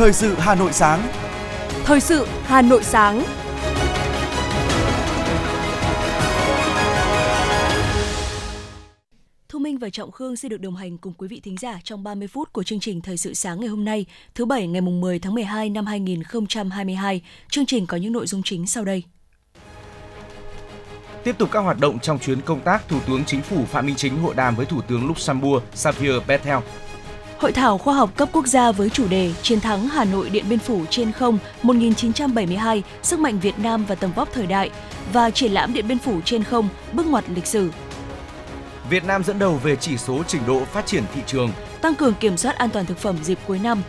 Thời sự Hà Nội sáng. Thời sự Hà Nội sáng. Thu Minh và Trọng Khương sẽ được đồng hành cùng quý vị thính giả trong 30 phút của chương trình Thời sự sáng ngày hôm nay, thứ Bảy ngày 10 tháng 12 năm 2022. Chương trình có những nội dung chính sau đây. Tiếp tục các hoạt động trong chuyến công tác, Thủ tướng Chính phủ Phạm Minh Chính hội đàm với Thủ tướng Luxembourg Xavier Bettel. Hội thảo khoa học cấp quốc gia với chủ đề Chiến thắng Hà Nội Điện Biên Phủ trên không 1972, sức mạnh Việt Nam và tầm vóc thời đại và triển lãm Điện Biên Phủ trên không, bước ngoặt lịch sử. Việt Nam dẫn đầu về chỉ số trình độ phát triển thị trường, tăng cường kiểm soát an toàn thực phẩm dịp cuối năm.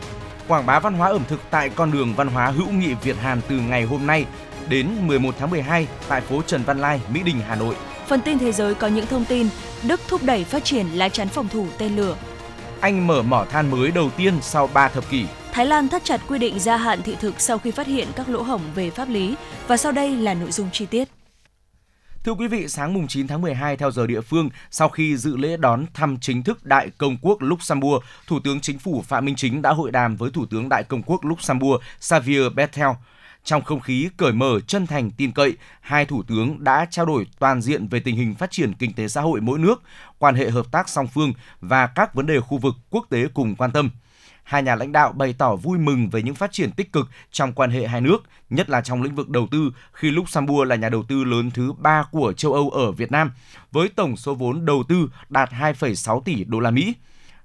Quảng bá văn hóa ẩm thực tại con đường văn hóa hữu nghị Việt Hàn từ ngày hôm nay đến 11 tháng 12 tại phố Trần Văn Lai, Mỹ Đình, Hà Nội. Phần tin thế giới có những thông tin Đức thúc đẩy phát triển lá chắn phòng thủ tên lửa. Anh mở mỏ than mới đầu tiên sau 3 thập kỷ. Thái Lan thắt chặt quy định gia hạn thị thực sau khi phát hiện các lỗ hổng về pháp lý và sau đây là nội dung chi tiết. Thưa quý vị, sáng mùng 9 tháng 12 theo giờ địa phương, sau khi dự lễ đón thăm chính thức Đại Công quốc Luxembourg, Thủ tướng Chính phủ Phạm Minh Chính đã hội đàm với Thủ tướng Đại Công quốc Luxembourg Xavier Bettel. Trong không khí cởi mở, chân thành, tin cậy, hai thủ tướng đã trao đổi toàn diện về tình hình phát triển kinh tế xã hội mỗi nước, quan hệ hợp tác song phương và các vấn đề khu vực quốc tế cùng quan tâm. Hai nhà lãnh đạo bày tỏ vui mừng về những phát triển tích cực trong quan hệ hai nước, nhất là trong lĩnh vực đầu tư khi Luxembourg là nhà đầu tư lớn thứ ba của châu Âu ở Việt Nam, với tổng số vốn đầu tư đạt 2,6 tỷ đô la Mỹ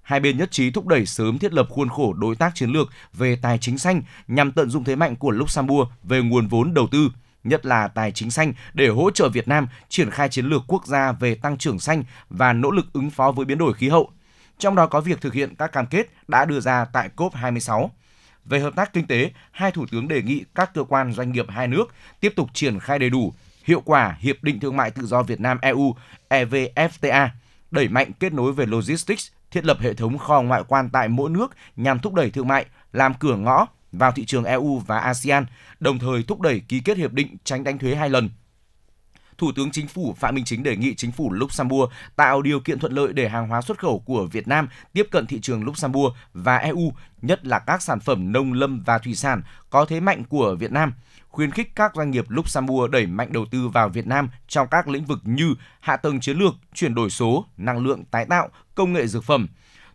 hai bên nhất trí thúc đẩy sớm thiết lập khuôn khổ đối tác chiến lược về tài chính xanh nhằm tận dụng thế mạnh của Luxembourg về nguồn vốn đầu tư, nhất là tài chính xanh để hỗ trợ Việt Nam triển khai chiến lược quốc gia về tăng trưởng xanh và nỗ lực ứng phó với biến đổi khí hậu. Trong đó có việc thực hiện các cam kết đã đưa ra tại COP26. Về hợp tác kinh tế, hai thủ tướng đề nghị các cơ quan doanh nghiệp hai nước tiếp tục triển khai đầy đủ, hiệu quả Hiệp định Thương mại Tự do Việt Nam EU EVFTA, đẩy mạnh kết nối về logistics, thiết lập hệ thống kho ngoại quan tại mỗi nước nhằm thúc đẩy thương mại, làm cửa ngõ vào thị trường EU và ASEAN, đồng thời thúc đẩy ký kết hiệp định tránh đánh thuế hai lần. Thủ tướng Chính phủ Phạm Minh Chính đề nghị chính phủ Luxembourg tạo điều kiện thuận lợi để hàng hóa xuất khẩu của Việt Nam tiếp cận thị trường Luxembourg và EU, nhất là các sản phẩm nông lâm và thủy sản có thế mạnh của Việt Nam, khuyến khích các doanh nghiệp Luxembourg đẩy mạnh đầu tư vào Việt Nam trong các lĩnh vực như hạ tầng chiến lược, chuyển đổi số, năng lượng tái tạo, công nghệ dược phẩm.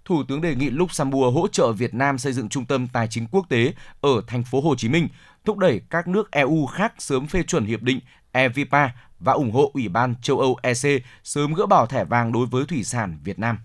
Thủ tướng đề nghị Luxembourg hỗ trợ Việt Nam xây dựng trung tâm tài chính quốc tế ở thành phố Hồ Chí Minh, thúc đẩy các nước EU khác sớm phê chuẩn hiệp định EVPA và ủng hộ Ủy ban châu Âu EC sớm gỡ bỏ thẻ vàng đối với thủy sản Việt Nam.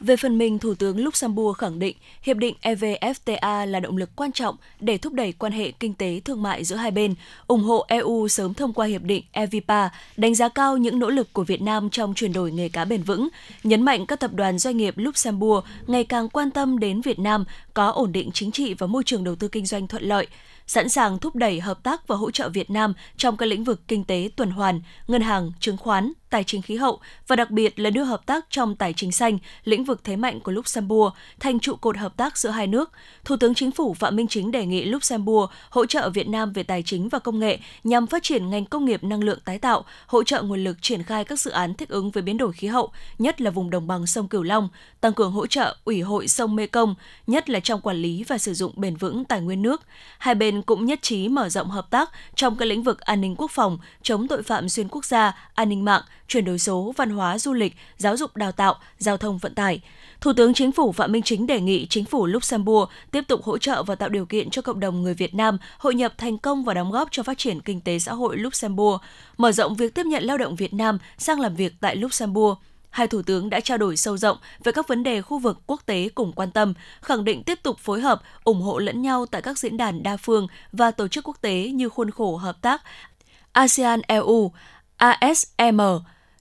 Về phần mình, Thủ tướng Luxembourg khẳng định hiệp định EVFTA là động lực quan trọng để thúc đẩy quan hệ kinh tế thương mại giữa hai bên, ủng hộ EU sớm thông qua hiệp định EVPA, đánh giá cao những nỗ lực của Việt Nam trong chuyển đổi nghề cá bền vững, nhấn mạnh các tập đoàn doanh nghiệp Luxembourg ngày càng quan tâm đến Việt Nam có ổn định chính trị và môi trường đầu tư kinh doanh thuận lợi, sẵn sàng thúc đẩy hợp tác và hỗ trợ Việt Nam trong các lĩnh vực kinh tế tuần hoàn, ngân hàng, chứng khoán, tài chính khí hậu và đặc biệt là đưa hợp tác trong tài chính xanh, lĩnh vực thế mạnh của Luxembourg thành trụ cột hợp tác giữa hai nước. Thủ tướng Chính phủ Phạm Minh Chính đề nghị Luxembourg hỗ trợ Việt Nam về tài chính và công nghệ nhằm phát triển ngành công nghiệp năng lượng tái tạo, hỗ trợ nguồn lực triển khai các dự án thích ứng với biến đổi khí hậu, nhất là vùng đồng bằng sông Cửu Long, tăng cường hỗ trợ Ủy hội sông Mê Công, nhất là trong quản lý và sử dụng bền vững tài nguyên nước. Hai bên cũng nhất trí mở rộng hợp tác trong các lĩnh vực an ninh quốc phòng, chống tội phạm xuyên quốc gia, an ninh mạng, chuyển đổi số, văn hóa, du lịch, giáo dục đào tạo, giao thông vận tải. Thủ tướng Chính phủ Phạm Minh Chính đề nghị chính phủ Luxembourg tiếp tục hỗ trợ và tạo điều kiện cho cộng đồng người Việt Nam hội nhập thành công và đóng góp cho phát triển kinh tế xã hội Luxembourg, mở rộng việc tiếp nhận lao động Việt Nam sang làm việc tại Luxembourg hai thủ tướng đã trao đổi sâu rộng về các vấn đề khu vực quốc tế cùng quan tâm, khẳng định tiếp tục phối hợp, ủng hộ lẫn nhau tại các diễn đàn đa phương và tổ chức quốc tế như khuôn khổ hợp tác ASEAN EU, ASM,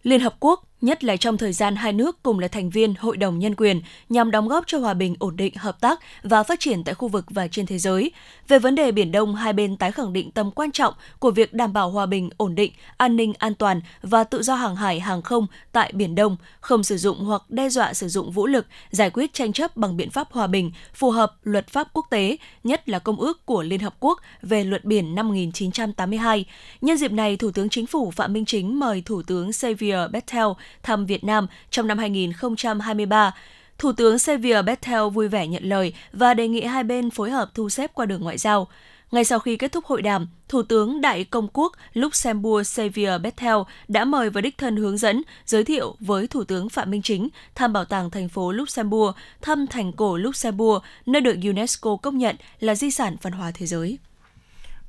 Liên Hợp Quốc, nhất là trong thời gian hai nước cùng là thành viên Hội đồng Nhân quyền nhằm đóng góp cho hòa bình, ổn định, hợp tác và phát triển tại khu vực và trên thế giới. Về vấn đề Biển Đông, hai bên tái khẳng định tầm quan trọng của việc đảm bảo hòa bình, ổn định, an ninh, an toàn và tự do hàng hải, hàng không tại Biển Đông, không sử dụng hoặc đe dọa sử dụng vũ lực, giải quyết tranh chấp bằng biện pháp hòa bình, phù hợp luật pháp quốc tế, nhất là Công ước của Liên Hợp Quốc về luật biển năm 1982. Nhân dịp này, Thủ tướng Chính phủ Phạm Minh Chính mời Thủ tướng Xavier Bettel thăm Việt Nam trong năm 2023. Thủ tướng Xavier Bettel vui vẻ nhận lời và đề nghị hai bên phối hợp thu xếp qua đường ngoại giao. Ngay sau khi kết thúc hội đàm, Thủ tướng Đại Công quốc Luxembourg Xavier Bettel đã mời và đích thân hướng dẫn, giới thiệu với Thủ tướng Phạm Minh Chính thăm bảo tàng thành phố Luxembourg, thăm thành cổ Luxembourg, nơi được UNESCO công nhận là di sản văn hóa thế giới.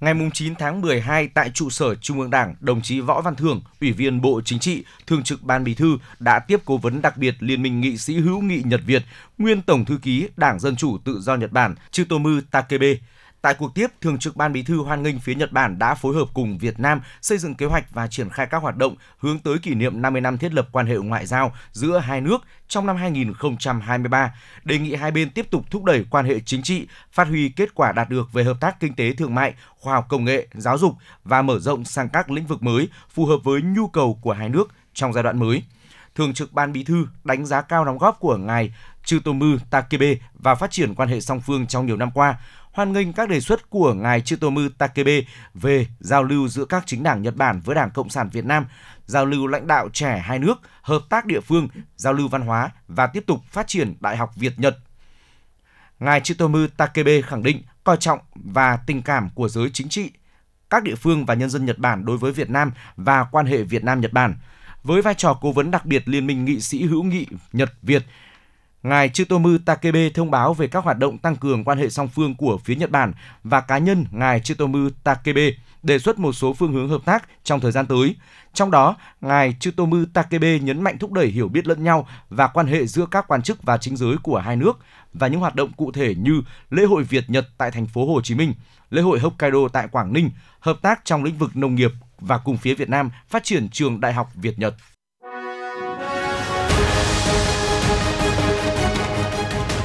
Ngày 9 tháng 12 tại trụ sở Trung ương Đảng, đồng chí Võ Văn Thưởng, Ủy viên Bộ Chính trị, Thường trực Ban Bí thư đã tiếp cố vấn đặc biệt Liên minh nghị sĩ hữu nghị Nhật Việt, nguyên Tổng thư ký Đảng Dân chủ Tự do Nhật Bản Chitomu Takebe. Tại cuộc tiếp, Thường trực Ban Bí thư hoan nghênh phía Nhật Bản đã phối hợp cùng Việt Nam xây dựng kế hoạch và triển khai các hoạt động hướng tới kỷ niệm 50 năm thiết lập quan hệ ngoại giao giữa hai nước trong năm 2023, đề nghị hai bên tiếp tục thúc đẩy quan hệ chính trị, phát huy kết quả đạt được về hợp tác kinh tế thương mại, khoa học công nghệ, giáo dục và mở rộng sang các lĩnh vực mới phù hợp với nhu cầu của hai nước trong giai đoạn mới. Thường trực Ban Bí thư đánh giá cao đóng góp của ngài Chutomu Takebe và phát triển quan hệ song phương trong nhiều năm qua, hoan nghênh các đề xuất của ngài Chitomu Takebe về giao lưu giữa các chính đảng Nhật Bản với Đảng Cộng sản Việt Nam, giao lưu lãnh đạo trẻ hai nước, hợp tác địa phương, giao lưu văn hóa và tiếp tục phát triển Đại học Việt Nhật. Ngài Chitomu Takebe khẳng định coi trọng và tình cảm của giới chính trị, các địa phương và nhân dân Nhật Bản đối với Việt Nam và quan hệ Việt Nam Nhật Bản. Với vai trò cố vấn đặc biệt Liên minh nghị sĩ hữu nghị Nhật Việt, Ngài Chitomu Takebe thông báo về các hoạt động tăng cường quan hệ song phương của phía Nhật Bản và cá nhân Ngài Chitomu Takebe đề xuất một số phương hướng hợp tác trong thời gian tới. Trong đó, Ngài Chitomu Takebe nhấn mạnh thúc đẩy hiểu biết lẫn nhau và quan hệ giữa các quan chức và chính giới của hai nước và những hoạt động cụ thể như lễ hội Việt Nhật tại thành phố Hồ Chí Minh, lễ hội Hokkaido tại Quảng Ninh, hợp tác trong lĩnh vực nông nghiệp và cùng phía Việt Nam phát triển trường Đại học Việt Nhật.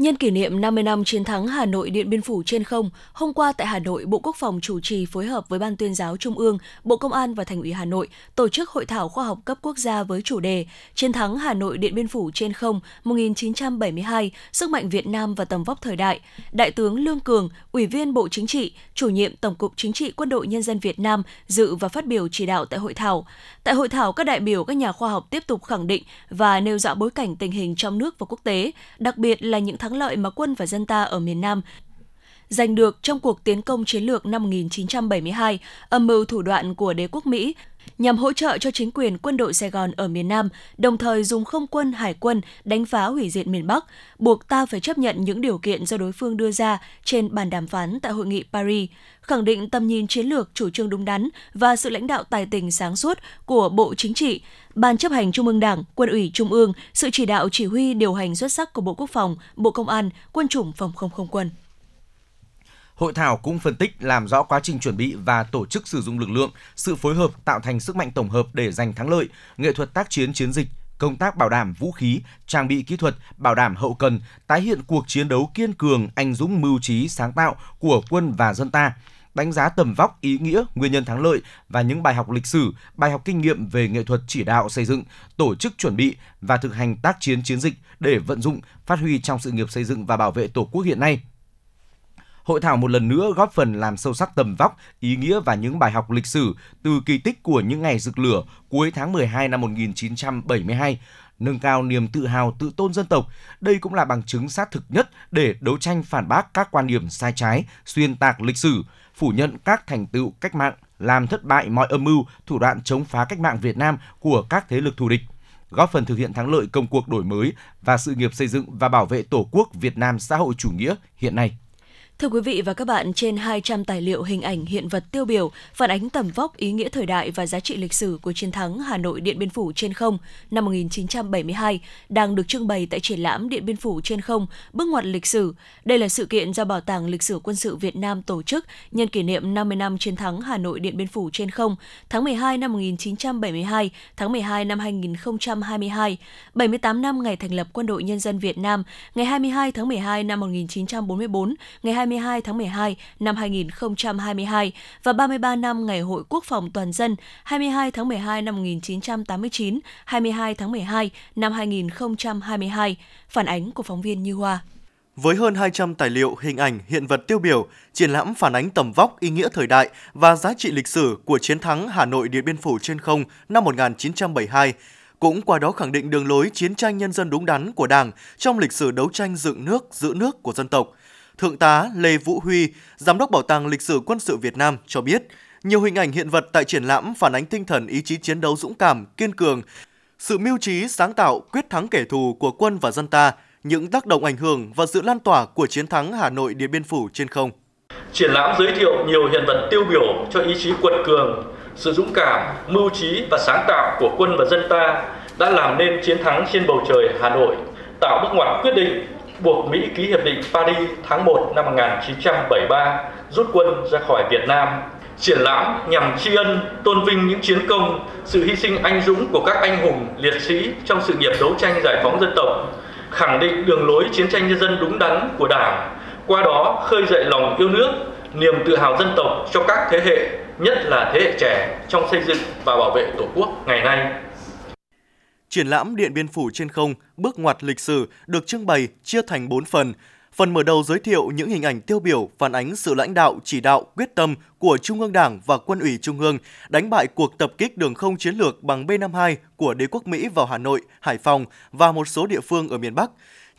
Nhân kỷ niệm 50 năm chiến thắng Hà Nội Điện Biên Phủ trên không, hôm qua tại Hà Nội, Bộ Quốc phòng chủ trì phối hợp với Ban tuyên giáo Trung ương, Bộ Công an và Thành ủy Hà Nội tổ chức hội thảo khoa học cấp quốc gia với chủ đề Chiến thắng Hà Nội Điện Biên Phủ trên không 1972, sức mạnh Việt Nam và tầm vóc thời đại. Đại tướng Lương Cường, Ủy viên Bộ Chính trị, chủ nhiệm Tổng cục Chính trị Quân đội Nhân dân Việt Nam dự và phát biểu chỉ đạo tại hội thảo. Tại hội thảo, các đại biểu các nhà khoa học tiếp tục khẳng định và nêu rõ bối cảnh tình hình trong nước và quốc tế, đặc biệt là những thắng lợi mà quân và dân ta ở miền Nam giành được trong cuộc tiến công chiến lược năm 1972, âm mưu thủ đoạn của đế quốc Mỹ nhằm hỗ trợ cho chính quyền quân đội Sài Gòn ở miền Nam, đồng thời dùng không quân, hải quân đánh phá hủy diệt miền Bắc, buộc ta phải chấp nhận những điều kiện do đối phương đưa ra trên bàn đàm phán tại hội nghị Paris, khẳng định tầm nhìn chiến lược, chủ trương đúng đắn và sự lãnh đạo tài tình sáng suốt của Bộ Chính trị, Ban chấp hành Trung ương Đảng, Quân ủy Trung ương, sự chỉ đạo chỉ huy điều hành xuất sắc của Bộ Quốc phòng, Bộ Công an, Quân chủng Phòng không không quân. Hội thảo cũng phân tích làm rõ quá trình chuẩn bị và tổ chức sử dụng lực lượng, sự phối hợp tạo thành sức mạnh tổng hợp để giành thắng lợi, nghệ thuật tác chiến chiến dịch, công tác bảo đảm vũ khí, trang bị kỹ thuật, bảo đảm hậu cần, tái hiện cuộc chiến đấu kiên cường, anh dũng mưu trí, sáng tạo của quân và dân ta, đánh giá tầm vóc, ý nghĩa, nguyên nhân thắng lợi và những bài học lịch sử, bài học kinh nghiệm về nghệ thuật chỉ đạo xây dựng, tổ chức chuẩn bị và thực hành tác chiến chiến dịch để vận dụng, phát huy trong sự nghiệp xây dựng và bảo vệ Tổ quốc hiện nay. Hội thảo một lần nữa góp phần làm sâu sắc tầm vóc, ý nghĩa và những bài học lịch sử từ kỳ tích của những ngày rực lửa cuối tháng 12 năm 1972, nâng cao niềm tự hào tự tôn dân tộc. Đây cũng là bằng chứng xác thực nhất để đấu tranh phản bác các quan điểm sai trái, xuyên tạc lịch sử, phủ nhận các thành tựu cách mạng, làm thất bại mọi âm mưu, thủ đoạn chống phá cách mạng Việt Nam của các thế lực thù địch góp phần thực hiện thắng lợi công cuộc đổi mới và sự nghiệp xây dựng và bảo vệ Tổ quốc Việt Nam xã hội chủ nghĩa hiện nay. Thưa quý vị và các bạn, trên 200 tài liệu hình ảnh hiện vật tiêu biểu phản ánh tầm vóc ý nghĩa thời đại và giá trị lịch sử của chiến thắng Hà Nội Điện Biên Phủ trên không năm 1972 đang được trưng bày tại triển lãm Điện Biên Phủ trên không, bước ngoặt lịch sử. Đây là sự kiện do Bảo tàng Lịch sử Quân sự Việt Nam tổ chức nhân kỷ niệm 50 năm chiến thắng Hà Nội Điện Biên Phủ trên không, tháng 12 năm 1972, tháng 12 năm 2022, 78 năm ngày thành lập Quân đội Nhân dân Việt Nam, ngày 22 tháng 12 năm 1944, ngày 20 22 tháng 12 năm 2022 và 33 năm Ngày Hội Quốc phòng Toàn dân 22 tháng 12 năm 1989, 22 tháng 12 năm 2022. Phản ánh của phóng viên Như Hoa. Với hơn 200 tài liệu, hình ảnh, hiện vật tiêu biểu, triển lãm phản ánh tầm vóc, ý nghĩa thời đại và giá trị lịch sử của chiến thắng Hà Nội Điện Biên Phủ trên không năm 1972, cũng qua đó khẳng định đường lối chiến tranh nhân dân đúng đắn của Đảng trong lịch sử đấu tranh dựng nước, giữ nước của dân tộc. Thượng tá Lê Vũ Huy, Giám đốc Bảo tàng Lịch sử Quân sự Việt Nam cho biết, nhiều hình ảnh hiện vật tại triển lãm phản ánh tinh thần ý chí chiến đấu dũng cảm, kiên cường, sự mưu trí sáng tạo quyết thắng kẻ thù của quân và dân ta, những tác động ảnh hưởng và sự lan tỏa của chiến thắng Hà Nội Điện Biên Phủ trên không. Triển lãm giới thiệu nhiều hiện vật tiêu biểu cho ý chí quật cường, sự dũng cảm, mưu trí và sáng tạo của quân và dân ta đã làm nên chiến thắng trên bầu trời Hà Nội, tạo bước ngoặt quyết định buộc Mỹ ký hiệp định Paris tháng 1 năm 1973 rút quân ra khỏi Việt Nam. Triển lãm nhằm tri ân, tôn vinh những chiến công, sự hy sinh anh dũng của các anh hùng, liệt sĩ trong sự nghiệp đấu tranh giải phóng dân tộc, khẳng định đường lối chiến tranh nhân dân đúng đắn của Đảng, qua đó khơi dậy lòng yêu nước, niềm tự hào dân tộc cho các thế hệ, nhất là thế hệ trẻ trong xây dựng và bảo vệ Tổ quốc ngày nay. Triển lãm Điện Biên Phủ trên không, bước ngoặt lịch sử được trưng bày chia thành 4 phần. Phần mở đầu giới thiệu những hình ảnh tiêu biểu phản ánh sự lãnh đạo, chỉ đạo, quyết tâm của Trung ương Đảng và Quân ủy Trung ương đánh bại cuộc tập kích đường không chiến lược bằng B-52 của đế quốc Mỹ vào Hà Nội, Hải Phòng và một số địa phương ở miền Bắc.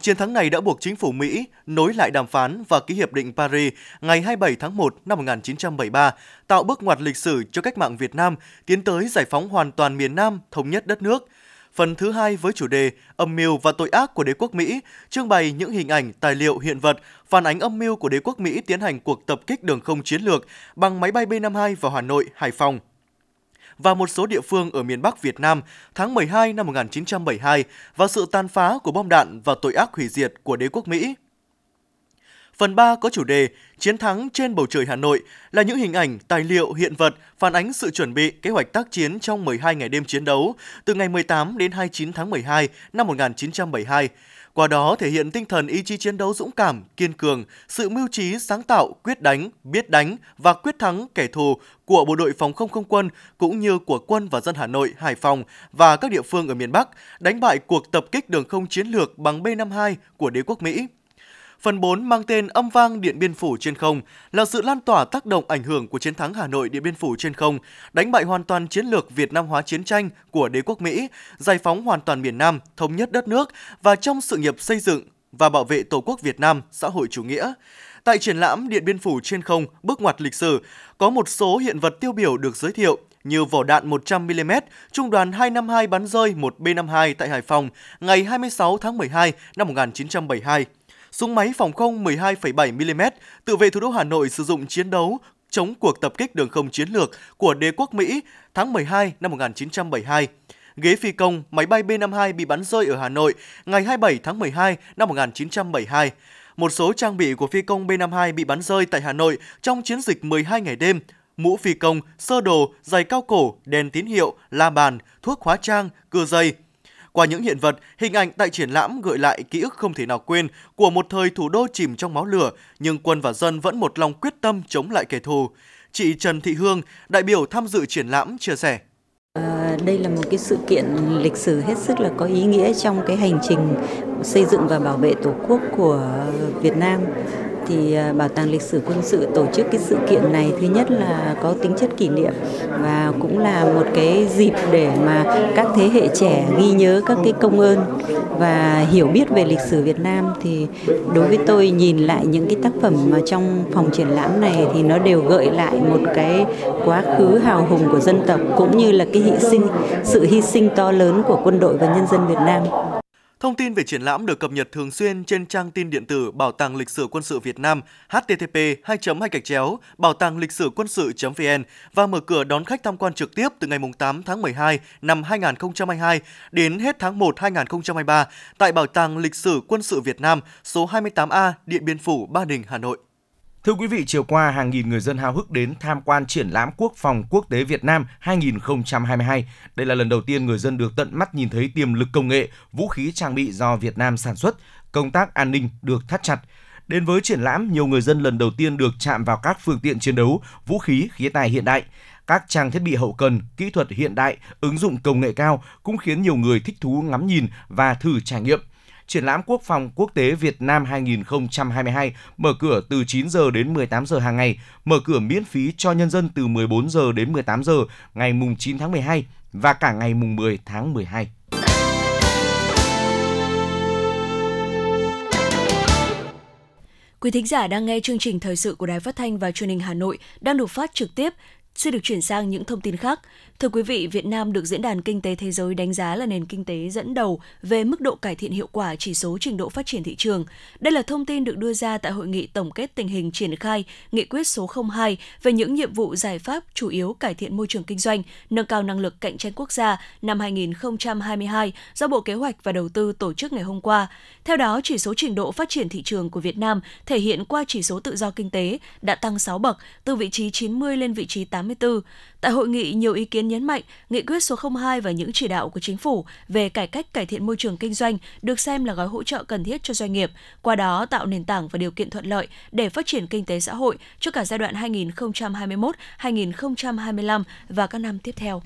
Chiến thắng này đã buộc chính phủ Mỹ nối lại đàm phán và ký hiệp định Paris ngày 27 tháng 1 năm 1973, tạo bước ngoặt lịch sử cho cách mạng Việt Nam tiến tới giải phóng hoàn toàn miền Nam, thống nhất đất nước – Phần thứ hai với chủ đề Âm mưu và tội ác của đế quốc Mỹ trưng bày những hình ảnh, tài liệu, hiện vật phản ánh âm mưu của đế quốc Mỹ tiến hành cuộc tập kích đường không chiến lược bằng máy bay B-52 vào Hà Nội, Hải Phòng và một số địa phương ở miền Bắc Việt Nam tháng 12 năm 1972 và sự tàn phá của bom đạn và tội ác hủy diệt của đế quốc Mỹ. Phần 3 có chủ đề Chiến thắng trên bầu trời Hà Nội là những hình ảnh, tài liệu, hiện vật phản ánh sự chuẩn bị, kế hoạch tác chiến trong 12 ngày đêm chiến đấu từ ngày 18 đến 29 tháng 12 năm 1972. Qua đó thể hiện tinh thần ý chí chiến đấu dũng cảm, kiên cường, sự mưu trí sáng tạo, quyết đánh, biết đánh và quyết thắng kẻ thù của bộ đội phòng không không quân cũng như của quân và dân Hà Nội, Hải Phòng và các địa phương ở miền Bắc đánh bại cuộc tập kích đường không chiến lược bằng B-52 của đế quốc Mỹ. Phần 4 mang tên Âm vang Điện Biên Phủ trên không là sự lan tỏa tác động ảnh hưởng của chiến thắng Hà Nội Điện Biên Phủ trên không, đánh bại hoàn toàn chiến lược Việt Nam hóa chiến tranh của đế quốc Mỹ, giải phóng hoàn toàn miền Nam, thống nhất đất nước và trong sự nghiệp xây dựng và bảo vệ Tổ quốc Việt Nam xã hội chủ nghĩa. Tại triển lãm Điện Biên Phủ trên không, bước ngoặt lịch sử, có một số hiện vật tiêu biểu được giới thiệu như vỏ đạn 100mm, Trung đoàn 252 bắn rơi một B-52 tại Hải Phòng ngày 26 tháng 12 năm 1972 súng máy phòng không 12,7mm tự vệ thủ đô Hà Nội sử dụng chiến đấu chống cuộc tập kích đường không chiến lược của đế quốc Mỹ tháng 12 năm 1972. Ghế phi công máy bay B-52 bị bắn rơi ở Hà Nội ngày 27 tháng 12 năm 1972. Một số trang bị của phi công B-52 bị bắn rơi tại Hà Nội trong chiến dịch 12 ngày đêm. Mũ phi công, sơ đồ, giày cao cổ, đèn tín hiệu, la bàn, thuốc hóa trang, cưa dây – qua những hiện vật, hình ảnh tại triển lãm gợi lại ký ức không thể nào quên của một thời thủ đô chìm trong máu lửa, nhưng quân và dân vẫn một lòng quyết tâm chống lại kẻ thù. Chị Trần Thị Hương, đại biểu tham dự triển lãm chia sẻ. À, đây là một cái sự kiện lịch sử hết sức là có ý nghĩa trong cái hành trình xây dựng và bảo vệ Tổ quốc của Việt Nam thì à, Bảo tàng lịch sử quân sự tổ chức cái sự kiện này thứ nhất là có tính chất kỷ niệm và cũng là một cái dịp để mà các thế hệ trẻ ghi nhớ các cái công ơn và hiểu biết về lịch sử Việt Nam thì đối với tôi, nhìn lại những cái tác phẩm mà trong phòng triển lãm này thì nó đều gợi lại một cái quá khứ hào hùng của dân tộc, cũng như là cái hy sinh, sự hy sinh to lớn của quân đội và nhân dân Việt Nam. Thông tin về triển lãm được cập nhật thường xuyên trên trang tin điện tử Bảo tàng lịch sử quân sự Việt Nam http 2 2 gạch chéo, bảo tàng lịch sử quân sự vn và mở cửa đón khách tham quan trực tiếp từ ngày 8 tháng 12 năm 2022 đến hết tháng 1 2023 tại Bảo tàng lịch sử quân sự Việt Nam, số 28A Điện Biên Phủ, Ba Đình, Hà Nội. Thưa quý vị, chiều qua hàng nghìn người dân háo hức đến tham quan triển lãm Quốc phòng quốc tế Việt Nam 2022. Đây là lần đầu tiên người dân được tận mắt nhìn thấy tiềm lực công nghệ, vũ khí trang bị do Việt Nam sản xuất, công tác an ninh được thắt chặt. Đến với triển lãm, nhiều người dân lần đầu tiên được chạm vào các phương tiện chiến đấu, vũ khí, khí tài hiện đại. Các trang thiết bị hậu cần, kỹ thuật hiện đại, ứng dụng công nghệ cao cũng khiến nhiều người thích thú ngắm nhìn và thử trải nghiệm. Triển lãm Quốc phòng quốc tế Việt Nam 2022 mở cửa từ 9 giờ đến 18 giờ hàng ngày, mở cửa miễn phí cho nhân dân từ 14 giờ đến 18 giờ ngày mùng 9 tháng 12 và cả ngày mùng 10 tháng 12. Quý thính giả đang nghe chương trình thời sự của Đài Phát thanh và Truyền hình Hà Nội đang được phát trực tiếp Xin được chuyển sang những thông tin khác. Thưa quý vị, Việt Nam được Diễn đàn Kinh tế Thế giới đánh giá là nền kinh tế dẫn đầu về mức độ cải thiện hiệu quả chỉ số trình độ phát triển thị trường. Đây là thông tin được đưa ra tại hội nghị tổng kết tình hình triển khai Nghị quyết số 02 về những nhiệm vụ giải pháp chủ yếu cải thiện môi trường kinh doanh, nâng cao năng lực cạnh tranh quốc gia năm 2022 do Bộ Kế hoạch và Đầu tư tổ chức ngày hôm qua. Theo đó, chỉ số trình độ phát triển thị trường của Việt Nam thể hiện qua chỉ số tự do kinh tế đã tăng 6 bậc từ vị trí 90 lên vị trí 84. Tại hội nghị, nhiều ý kiến nhấn mạnh nghị quyết số 02 và những chỉ đạo của chính phủ về cải cách cải thiện môi trường kinh doanh được xem là gói hỗ trợ cần thiết cho doanh nghiệp, qua đó tạo nền tảng và điều kiện thuận lợi để phát triển kinh tế xã hội cho cả giai đoạn 2021-2025 và các năm tiếp theo.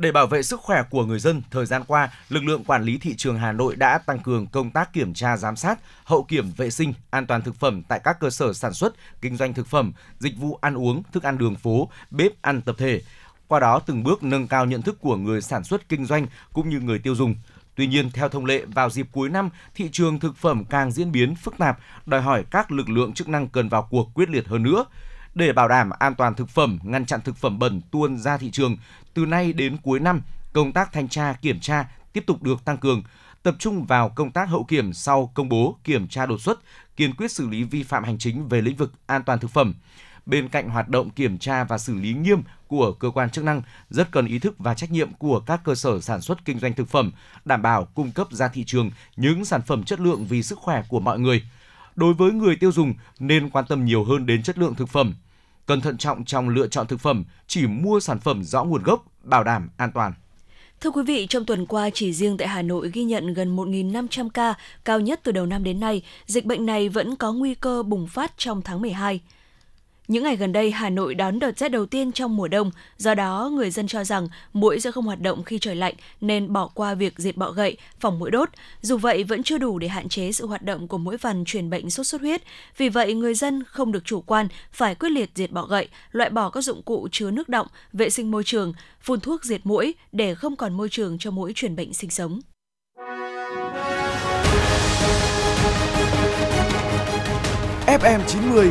Để bảo vệ sức khỏe của người dân, thời gian qua, lực lượng quản lý thị trường Hà Nội đã tăng cường công tác kiểm tra giám sát, hậu kiểm vệ sinh, an toàn thực phẩm tại các cơ sở sản xuất, kinh doanh thực phẩm, dịch vụ ăn uống, thức ăn đường phố, bếp ăn tập thể. Qua đó từng bước nâng cao nhận thức của người sản xuất kinh doanh cũng như người tiêu dùng. Tuy nhiên, theo thông lệ, vào dịp cuối năm, thị trường thực phẩm càng diễn biến phức tạp, đòi hỏi các lực lượng chức năng cần vào cuộc quyết liệt hơn nữa. Để bảo đảm an toàn thực phẩm, ngăn chặn thực phẩm bẩn tuôn ra thị trường, từ nay đến cuối năm, công tác thanh tra kiểm tra tiếp tục được tăng cường, tập trung vào công tác hậu kiểm sau công bố kiểm tra đột xuất, kiên quyết xử lý vi phạm hành chính về lĩnh vực an toàn thực phẩm. Bên cạnh hoạt động kiểm tra và xử lý nghiêm của cơ quan chức năng, rất cần ý thức và trách nhiệm của các cơ sở sản xuất kinh doanh thực phẩm, đảm bảo cung cấp ra thị trường những sản phẩm chất lượng vì sức khỏe của mọi người. Đối với người tiêu dùng nên quan tâm nhiều hơn đến chất lượng thực phẩm – Cần thận trọng trong lựa chọn thực phẩm, chỉ mua sản phẩm rõ nguồn gốc, bảo đảm an toàn. Thưa quý vị, trong tuần qua chỉ riêng tại Hà Nội ghi nhận gần 1.500 ca, cao nhất từ đầu năm đến nay. Dịch bệnh này vẫn có nguy cơ bùng phát trong tháng 12. Những ngày gần đây, Hà Nội đón đợt rét đầu tiên trong mùa đông, do đó người dân cho rằng mũi sẽ không hoạt động khi trời lạnh nên bỏ qua việc diệt bọ gậy, phòng mũi đốt. Dù vậy vẫn chưa đủ để hạn chế sự hoạt động của mũi vằn truyền bệnh sốt xuất huyết. Vì vậy, người dân không được chủ quan, phải quyết liệt diệt bọ gậy, loại bỏ các dụng cụ chứa nước động, vệ sinh môi trường, phun thuốc diệt mũi để không còn môi trường cho mũi truyền bệnh sinh sống. FM 90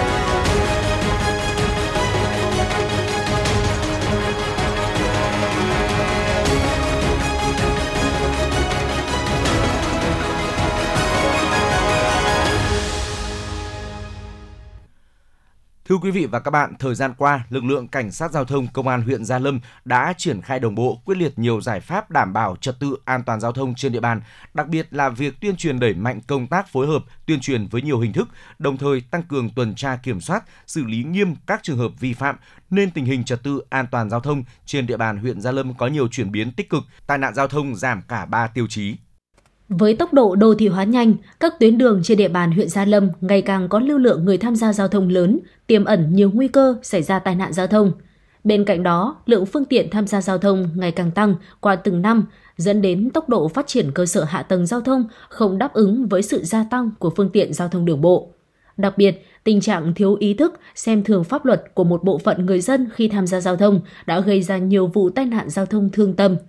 Thưa quý vị và các bạn, thời gian qua, lực lượng cảnh sát giao thông công an huyện Gia Lâm đã triển khai đồng bộ quyết liệt nhiều giải pháp đảm bảo trật tự an toàn giao thông trên địa bàn, đặc biệt là việc tuyên truyền đẩy mạnh công tác phối hợp, tuyên truyền với nhiều hình thức, đồng thời tăng cường tuần tra kiểm soát, xử lý nghiêm các trường hợp vi phạm, nên tình hình trật tự an toàn giao thông trên địa bàn huyện Gia Lâm có nhiều chuyển biến tích cực, tai nạn giao thông giảm cả 3 tiêu chí. Với tốc độ đô thị hóa nhanh, các tuyến đường trên địa bàn huyện Gia Lâm ngày càng có lưu lượng người tham gia giao thông lớn, tiềm ẩn nhiều nguy cơ xảy ra tai nạn giao thông. Bên cạnh đó, lượng phương tiện tham gia giao thông ngày càng tăng qua từng năm, dẫn đến tốc độ phát triển cơ sở hạ tầng giao thông không đáp ứng với sự gia tăng của phương tiện giao thông đường bộ. Đặc biệt, tình trạng thiếu ý thức, xem thường pháp luật của một bộ phận người dân khi tham gia giao thông đã gây ra nhiều vụ tai nạn giao thông thương tâm –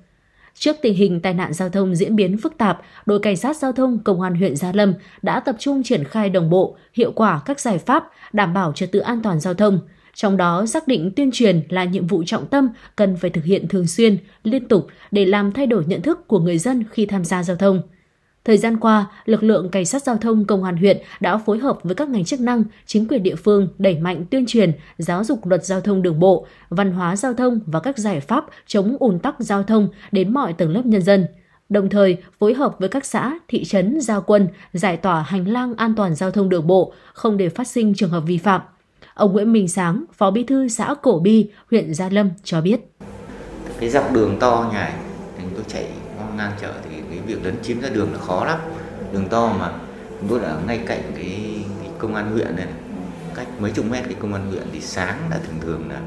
Trước tình hình tai nạn giao thông diễn biến phức tạp, đội cảnh sát giao thông công an huyện Gia Lâm đã tập trung triển khai đồng bộ, hiệu quả các giải pháp đảm bảo trật tự an toàn giao thông. Trong đó xác định tuyên truyền là nhiệm vụ trọng tâm cần phải thực hiện thường xuyên, liên tục để làm thay đổi nhận thức của người dân khi tham gia giao thông. Thời gian qua, lực lượng cảnh sát giao thông công an huyện đã phối hợp với các ngành chức năng, chính quyền địa phương đẩy mạnh tuyên truyền, giáo dục luật giao thông đường bộ, văn hóa giao thông và các giải pháp chống ùn tắc giao thông đến mọi tầng lớp nhân dân. Đồng thời, phối hợp với các xã, thị trấn, giao quân, giải tỏa hành lang an toàn giao thông đường bộ, không để phát sinh trường hợp vi phạm. Ông Nguyễn Minh Sáng, Phó Bí thư xã Cổ Bi, huyện Gia Lâm cho biết cái dọc đường to nhà chúng tôi chạy ngang chợ thì cái việc lấn chiếm ra đường là khó lắm. Đường to mà. Chúng tôi ở ngay cạnh cái, cái công an huyện này, này cách mấy chục mét cái công an huyện thì sáng là thường thường là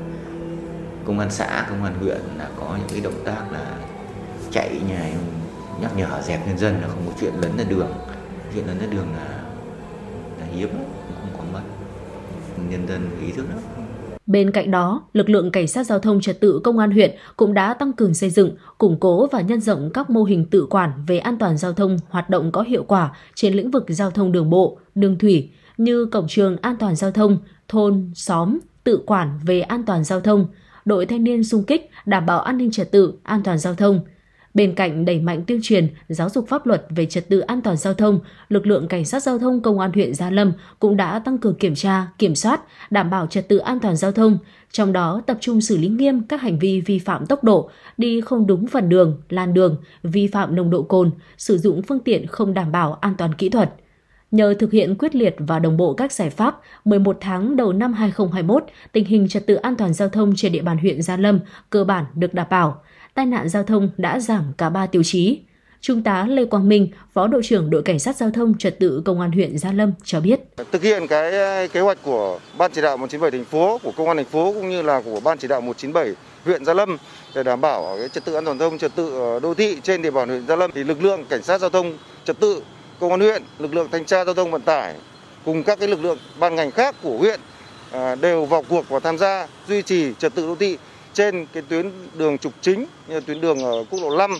công an xã công an huyện là có những cái động tác là chạy nhà nhắc nhở dẹp nhân dân là không có chuyện lấn ra đường. Chuyện lấn ra đường là là hiếm không có mất. Nhân dân ý thức lắm. Bên cạnh đó, lực lượng cảnh sát giao thông trật tự công an huyện cũng đã tăng cường xây dựng, củng cố và nhân rộng các mô hình tự quản về an toàn giao thông hoạt động có hiệu quả trên lĩnh vực giao thông đường bộ, đường thủy như cổng trường an toàn giao thông, thôn, xóm, tự quản về an toàn giao thông, đội thanh niên xung kích đảm bảo an ninh trật tự, an toàn giao thông – Bên cạnh đẩy mạnh tuyên truyền, giáo dục pháp luật về trật tự an toàn giao thông, lực lượng cảnh sát giao thông công an huyện Gia Lâm cũng đã tăng cường kiểm tra, kiểm soát, đảm bảo trật tự an toàn giao thông, trong đó tập trung xử lý nghiêm các hành vi vi phạm tốc độ, đi không đúng phần đường, làn đường, vi phạm nồng độ cồn, sử dụng phương tiện không đảm bảo an toàn kỹ thuật. Nhờ thực hiện quyết liệt và đồng bộ các giải pháp, 11 tháng đầu năm 2021, tình hình trật tự an toàn giao thông trên địa bàn huyện Gia Lâm cơ bản được đảm bảo tai nạn giao thông đã giảm cả 3 tiêu chí. Trung tá Lê Quang Minh, Phó đội trưởng đội cảnh sát giao thông trật tự công an huyện Gia Lâm cho biết. Thực hiện cái ờ, kế hoạch của Ban chỉ đạo 197 thành phố, của công an thành phố cũng như là của Ban chỉ đạo 197 huyện Gia Lâm để đảm bảo cái trật tự an toàn giao thông, trật tự ờ, đô thị trên địa bàn huyện Gia Lâm thì lực lượng cảnh sát giao thông trật tự công an huyện, lực lượng thanh tra giao thông vận tải cùng các cái lực lượng ban ngành khác của huyện ờ, đều vào cuộc và tham gia duy trì trật tự đô thị trên cái tuyến đường trục chính như tuyến đường ở quốc lộ 5.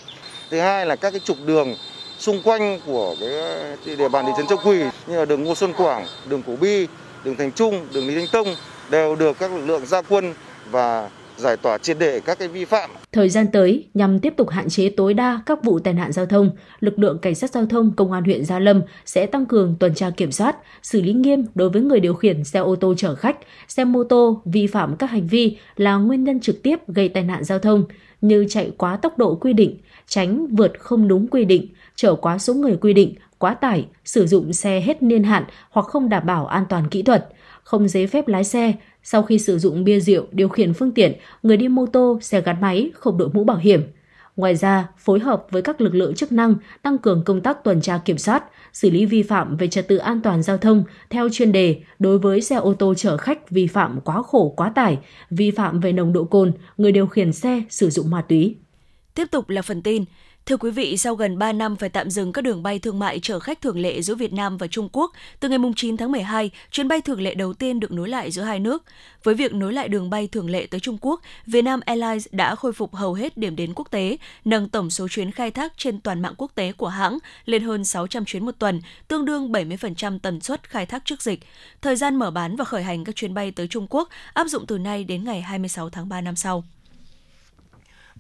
Thứ hai là các cái trục đường xung quanh của cái địa bàn thị trấn Châu Quỳ như là đường Ngô Xuân Quảng, đường Cổ Bi, đường Thành Trung, đường Lý Thanh Tông đều được các lực lượng gia quân và giải tỏa triệt để các cái vi phạm. Thời gian tới, nhằm tiếp tục hạn chế tối đa các vụ tai nạn giao thông, lực lượng cảnh sát giao thông công an huyện Gia Lâm sẽ tăng cường tuần tra kiểm soát, xử lý nghiêm đối với người điều khiển xe ô tô chở khách, xe mô tô vi phạm các hành vi là nguyên nhân trực tiếp gây tai nạn giao thông như chạy quá tốc độ quy định, tránh vượt không đúng quy định, chở quá số người quy định, quá tải, sử dụng xe hết niên hạn hoặc không đảm bảo an toàn kỹ thuật, không giấy phép lái xe, sau khi sử dụng bia rượu điều khiển phương tiện, người đi mô tô, xe gắn máy không đội mũ bảo hiểm. Ngoài ra, phối hợp với các lực lượng chức năng tăng cường công tác tuần tra kiểm soát, xử lý vi phạm về trật tự an toàn giao thông theo chuyên đề đối với xe ô tô chở khách vi phạm quá khổ quá tải, vi phạm về nồng độ cồn, người điều khiển xe sử dụng ma túy. Tiếp tục là phần tin. Thưa quý vị, sau gần 3 năm phải tạm dừng các đường bay thương mại chở khách thường lệ giữa Việt Nam và Trung Quốc, từ ngày 9 tháng 12, chuyến bay thường lệ đầu tiên được nối lại giữa hai nước. Với việc nối lại đường bay thường lệ tới Trung Quốc, Vietnam Airlines đã khôi phục hầu hết điểm đến quốc tế, nâng tổng số chuyến khai thác trên toàn mạng quốc tế của hãng lên hơn 600 chuyến một tuần, tương đương 70% tần suất khai thác trước dịch. Thời gian mở bán và khởi hành các chuyến bay tới Trung Quốc áp dụng từ nay đến ngày 26 tháng 3 năm sau.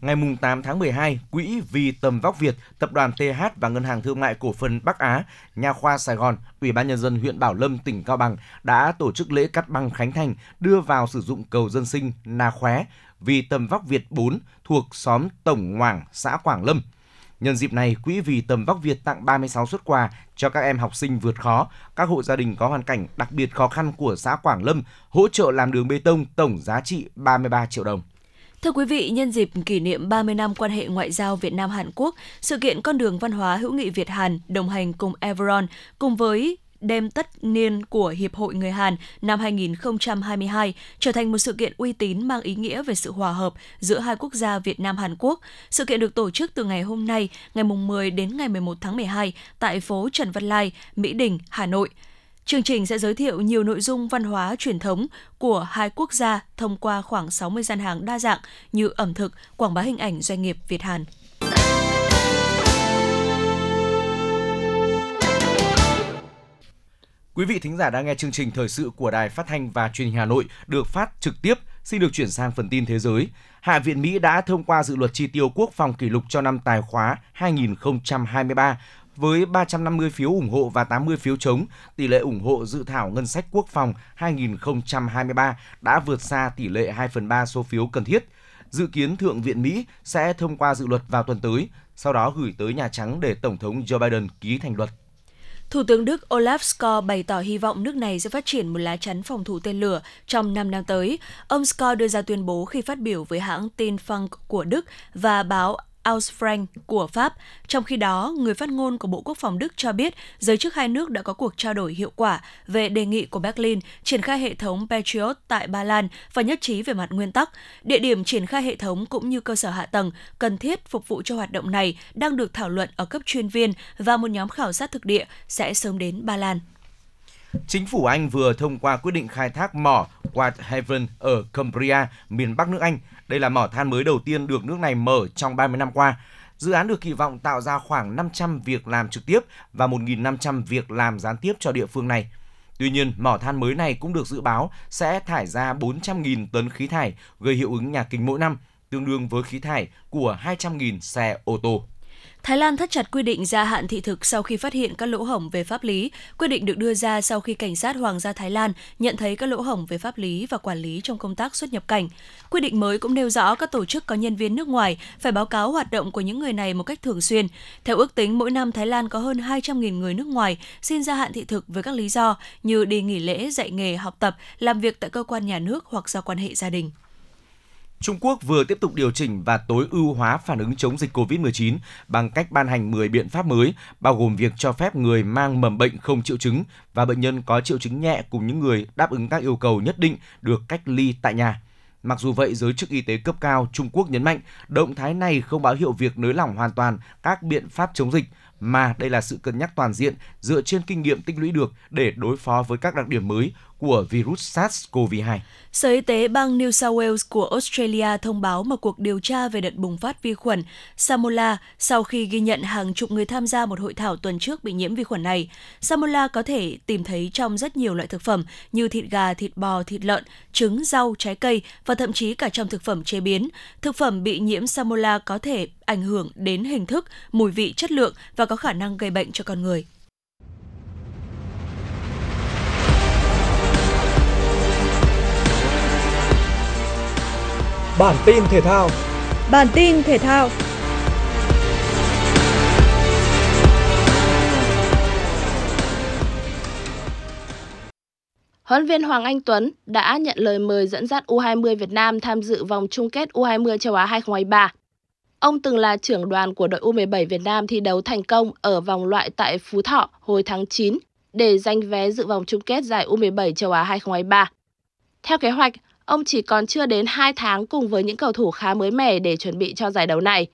Ngày 8 tháng 12, Quỹ Vì Tầm Vóc Việt, Tập đoàn TH và Ngân hàng Thương mại Cổ phần Bắc Á, Nhà khoa Sài Gòn, Ủy ban Nhân dân huyện Bảo Lâm, tỉnh Cao Bằng đã tổ chức lễ cắt băng khánh thành đưa vào sử dụng cầu dân sinh Na Khóe Vì Tầm Vóc Việt 4 thuộc xóm Tổng Hoàng, xã Quảng Lâm. Nhân dịp này, Quỹ Vì Tầm Vóc Việt tặng 36 xuất quà cho các em học sinh vượt khó, các hộ gia đình có hoàn cảnh đặc biệt khó khăn của xã Quảng Lâm, hỗ trợ làm đường bê tông tổng giá trị 33 triệu đồng. Thưa quý vị, nhân dịp kỷ niệm 30 năm quan hệ ngoại giao Việt Nam Hàn Quốc, sự kiện con đường văn hóa hữu nghị Việt Hàn đồng hành cùng Everon cùng với đêm tất niên của Hiệp hội Người Hàn năm 2022 trở thành một sự kiện uy tín mang ý nghĩa về sự hòa hợp giữa hai quốc gia Việt Nam Hàn Quốc. Sự kiện được tổ chức từ ngày hôm nay, ngày 10 đến ngày 11 tháng 12 tại phố Trần Văn Lai, Mỹ Đình, Hà Nội. Chương trình sẽ giới thiệu nhiều nội dung văn hóa truyền thống của hai quốc gia thông qua khoảng 60 gian hàng đa dạng như ẩm thực, quảng bá hình ảnh doanh nghiệp Việt Hàn. Quý vị thính giả đang nghe chương trình thời sự của Đài Phát thanh và Truyền hình Hà Nội được phát trực tiếp. Xin được chuyển sang phần tin thế giới. Hạ viện Mỹ đã thông qua dự luật chi tiêu quốc phòng kỷ lục cho năm tài khóa 2023 với 350 phiếu ủng hộ và 80 phiếu chống, tỷ lệ ủng hộ dự thảo ngân sách quốc phòng 2023 đã vượt xa tỷ lệ 2 phần 3 số phiếu cần thiết. Dự kiến Thượng viện Mỹ sẽ thông qua dự luật vào tuần tới, sau đó gửi tới Nhà Trắng để Tổng thống Joe Biden ký thành luật. Thủ tướng Đức Olaf Scholz bày tỏ hy vọng nước này sẽ phát triển một lá chắn phòng thủ tên lửa trong 5 năm tới. Ông Scholz đưa ra tuyên bố khi phát biểu với hãng tin Funk của Đức và báo Ausfrank của Pháp. Trong khi đó, người phát ngôn của Bộ Quốc phòng Đức cho biết giới chức hai nước đã có cuộc trao đổi hiệu quả về đề nghị của Berlin triển khai hệ thống Patriot tại Ba Lan và nhất trí về mặt nguyên tắc. Địa điểm triển khai hệ thống cũng như cơ sở hạ tầng cần thiết phục vụ cho hoạt động này đang được thảo luận ở cấp chuyên viên và một nhóm khảo sát thực địa sẽ sớm đến Ba Lan. Chính phủ Anh vừa thông qua quyết định khai thác mỏ Whitehaven ở Cumbria, miền Bắc nước Anh. Đây là mỏ than mới đầu tiên được nước này mở trong 30 năm qua. Dự án được kỳ vọng tạo ra khoảng 500 việc làm trực tiếp và 1.500 việc làm gián tiếp cho địa phương này. Tuy nhiên, mỏ than mới này cũng được dự báo sẽ thải ra 400.000 tấn khí thải, gây hiệu ứng nhà kính mỗi năm, tương đương với khí thải của 200.000 xe ô tô. Thái Lan thắt chặt quy định gia hạn thị thực sau khi phát hiện các lỗ hổng về pháp lý. Quyết định được đưa ra sau khi cảnh sát Hoàng gia Thái Lan nhận thấy các lỗ hổng về pháp lý và quản lý trong công tác xuất nhập cảnh. Quy định mới cũng nêu rõ các tổ chức có nhân viên nước ngoài phải báo cáo hoạt động của những người này một cách thường xuyên. Theo ước tính, mỗi năm Thái Lan có hơn 200.000 người nước ngoài xin gia hạn thị thực với các lý do như đi nghỉ lễ, dạy nghề, học tập, làm việc tại cơ quan nhà nước hoặc do quan hệ gia đình. Trung Quốc vừa tiếp tục điều chỉnh và tối ưu hóa phản ứng chống dịch COVID-19 bằng cách ban hành 10 biện pháp mới, bao gồm việc cho phép người mang mầm bệnh không triệu chứng và bệnh nhân có triệu chứng nhẹ cùng những người đáp ứng các yêu cầu nhất định được cách ly tại nhà. Mặc dù vậy, giới chức y tế cấp cao Trung Quốc nhấn mạnh động thái này không báo hiệu việc nới lỏng hoàn toàn các biện pháp chống dịch, mà đây là sự cân nhắc toàn diện dựa trên kinh nghiệm tích lũy được để đối phó với các đặc điểm mới của virus SARS-CoV-2. Sở Y tế bang New South Wales của Australia thông báo một cuộc điều tra về đợt bùng phát vi khuẩn Salmonella sau khi ghi nhận hàng chục người tham gia một hội thảo tuần trước bị nhiễm vi khuẩn này. Salmonella có thể tìm thấy trong rất nhiều loại thực phẩm như thịt gà, thịt bò, thịt lợn, trứng, rau, trái cây và thậm chí cả trong thực phẩm chế biến. Thực phẩm bị nhiễm Salmonella có thể ảnh hưởng đến hình thức, mùi vị, chất lượng và có khả năng gây bệnh cho con người. Bản tin thể thao. Bản tin thể thao. Huấn viên Hoàng Anh Tuấn đã nhận lời mời dẫn dắt U20 Việt Nam tham dự vòng chung kết U20 châu Á 2023. Ông từng là trưởng đoàn của đội U17 Việt Nam thi đấu thành công ở vòng loại tại Phú Thọ hồi tháng 9 để giành vé dự vòng chung kết giải U17 châu Á 2023. Theo kế hoạch, Ông chỉ còn chưa đến 2 tháng cùng với những cầu thủ khá mới mẻ để chuẩn bị cho giải đấu này.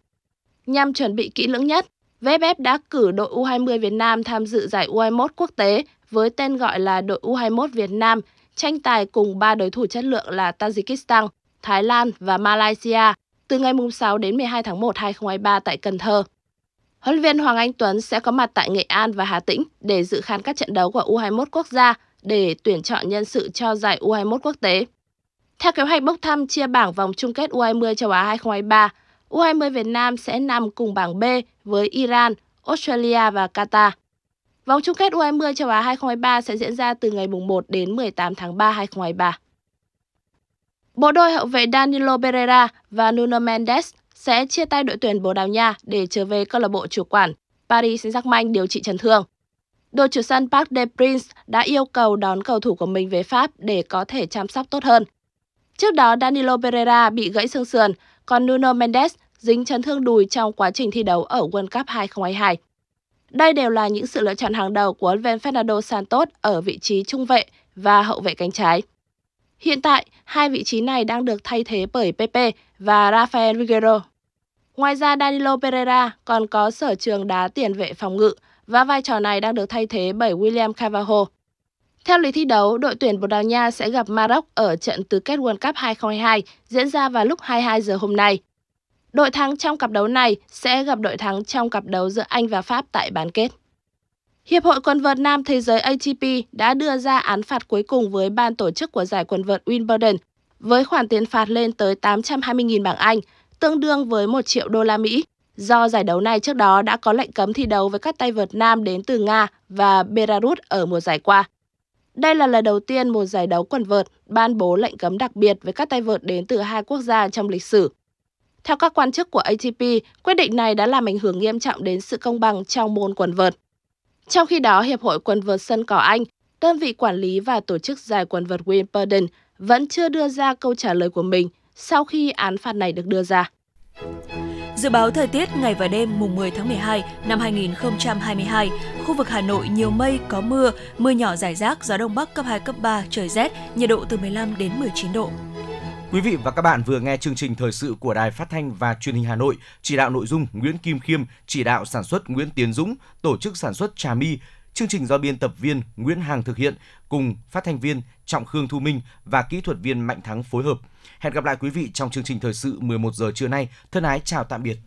Nhằm chuẩn bị kỹ lưỡng nhất, VFF đã cử đội U20 Việt Nam tham dự giải U21 quốc tế với tên gọi là đội U21 Việt Nam, tranh tài cùng 3 đối thủ chất lượng là Tajikistan, Thái Lan và Malaysia từ ngày 6 đến 12 tháng 1 2023 tại Cần Thơ. Huấn luyện viên Hoàng Anh Tuấn sẽ có mặt tại Nghệ An và Hà Tĩnh để dự khán các trận đấu của U21 quốc gia để tuyển chọn nhân sự cho giải U21 quốc tế. Theo kế hoạch bốc thăm chia bảng vòng chung kết U20 châu Á 2023, U20 Việt Nam sẽ nằm cùng bảng B với Iran, Australia và Qatar. Vòng chung kết U20 châu Á 2023 sẽ diễn ra từ ngày 1 đến 18 tháng 3 2023. Bộ đôi hậu vệ Danilo Pereira và Nuno Mendes sẽ chia tay đội tuyển Bồ Đào Nha để trở về câu lạc bộ chủ quản Paris Saint-Germain điều trị chấn thương. Đội chủ sân Parc des Princes đã yêu cầu đón cầu thủ của mình về Pháp để có thể chăm sóc tốt hơn. Trước đó, Danilo Pereira bị gãy xương sườn, còn Nuno Mendes dính chấn thương đùi trong quá trình thi đấu ở World Cup 2022. Đây đều là những sự lựa chọn hàng đầu của huấn Fernando Santos ở vị trí trung vệ và hậu vệ cánh trái. Hiện tại, hai vị trí này đang được thay thế bởi Pepe và Rafael Figueroa. Ngoài ra, Danilo Pereira còn có sở trường đá tiền vệ phòng ngự và vai trò này đang được thay thế bởi William Carvalho. Theo lịch thi đấu, đội tuyển Bồ Đào Nha sẽ gặp Maroc ở trận tứ kết World Cup 2022 diễn ra vào lúc 22 giờ hôm nay. Đội thắng trong cặp đấu này sẽ gặp đội thắng trong cặp đấu giữa Anh và Pháp tại bán kết. Hiệp hội quần vợt nam thế giới ATP đã đưa ra án phạt cuối cùng với ban tổ chức của giải quần vợt Wimbledon với khoản tiền phạt lên tới 820.000 bảng Anh, tương đương với 1 triệu đô la Mỹ. Do giải đấu này trước đó đã có lệnh cấm thi đấu với các tay vợt nam đến từ Nga và Belarus ở mùa giải qua. Đây là lần đầu tiên một giải đấu quần vợt ban bố lệnh cấm đặc biệt với các tay vợt đến từ hai quốc gia trong lịch sử. Theo các quan chức của ATP, quyết định này đã làm ảnh hưởng nghiêm trọng đến sự công bằng trong môn quần vợt. Trong khi đó, Hiệp hội quần vợt sân cỏ Anh, đơn vị quản lý và tổ chức giải quần vợt Wimbledon vẫn chưa đưa ra câu trả lời của mình sau khi án phạt này được đưa ra. Dự báo thời tiết ngày và đêm mùng 10 tháng 12 năm 2022, khu vực Hà Nội nhiều mây, có mưa, mưa nhỏ rải rác, gió đông bắc cấp 2, cấp 3, trời rét, nhiệt độ từ 15 đến 19 độ. Quý vị và các bạn vừa nghe chương trình thời sự của Đài Phát thanh và Truyền hình Hà Nội, chỉ đạo nội dung Nguyễn Kim Khiêm, chỉ đạo sản xuất Nguyễn Tiến Dũng, tổ chức sản xuất Trà My, chương trình do biên tập viên Nguyễn Hàng thực hiện cùng phát thanh viên Trọng Khương Thu Minh và kỹ thuật viên Mạnh Thắng phối hợp. Hẹn gặp lại quý vị trong chương trình thời sự 11 giờ trưa nay. Thân ái, chào tạm biệt.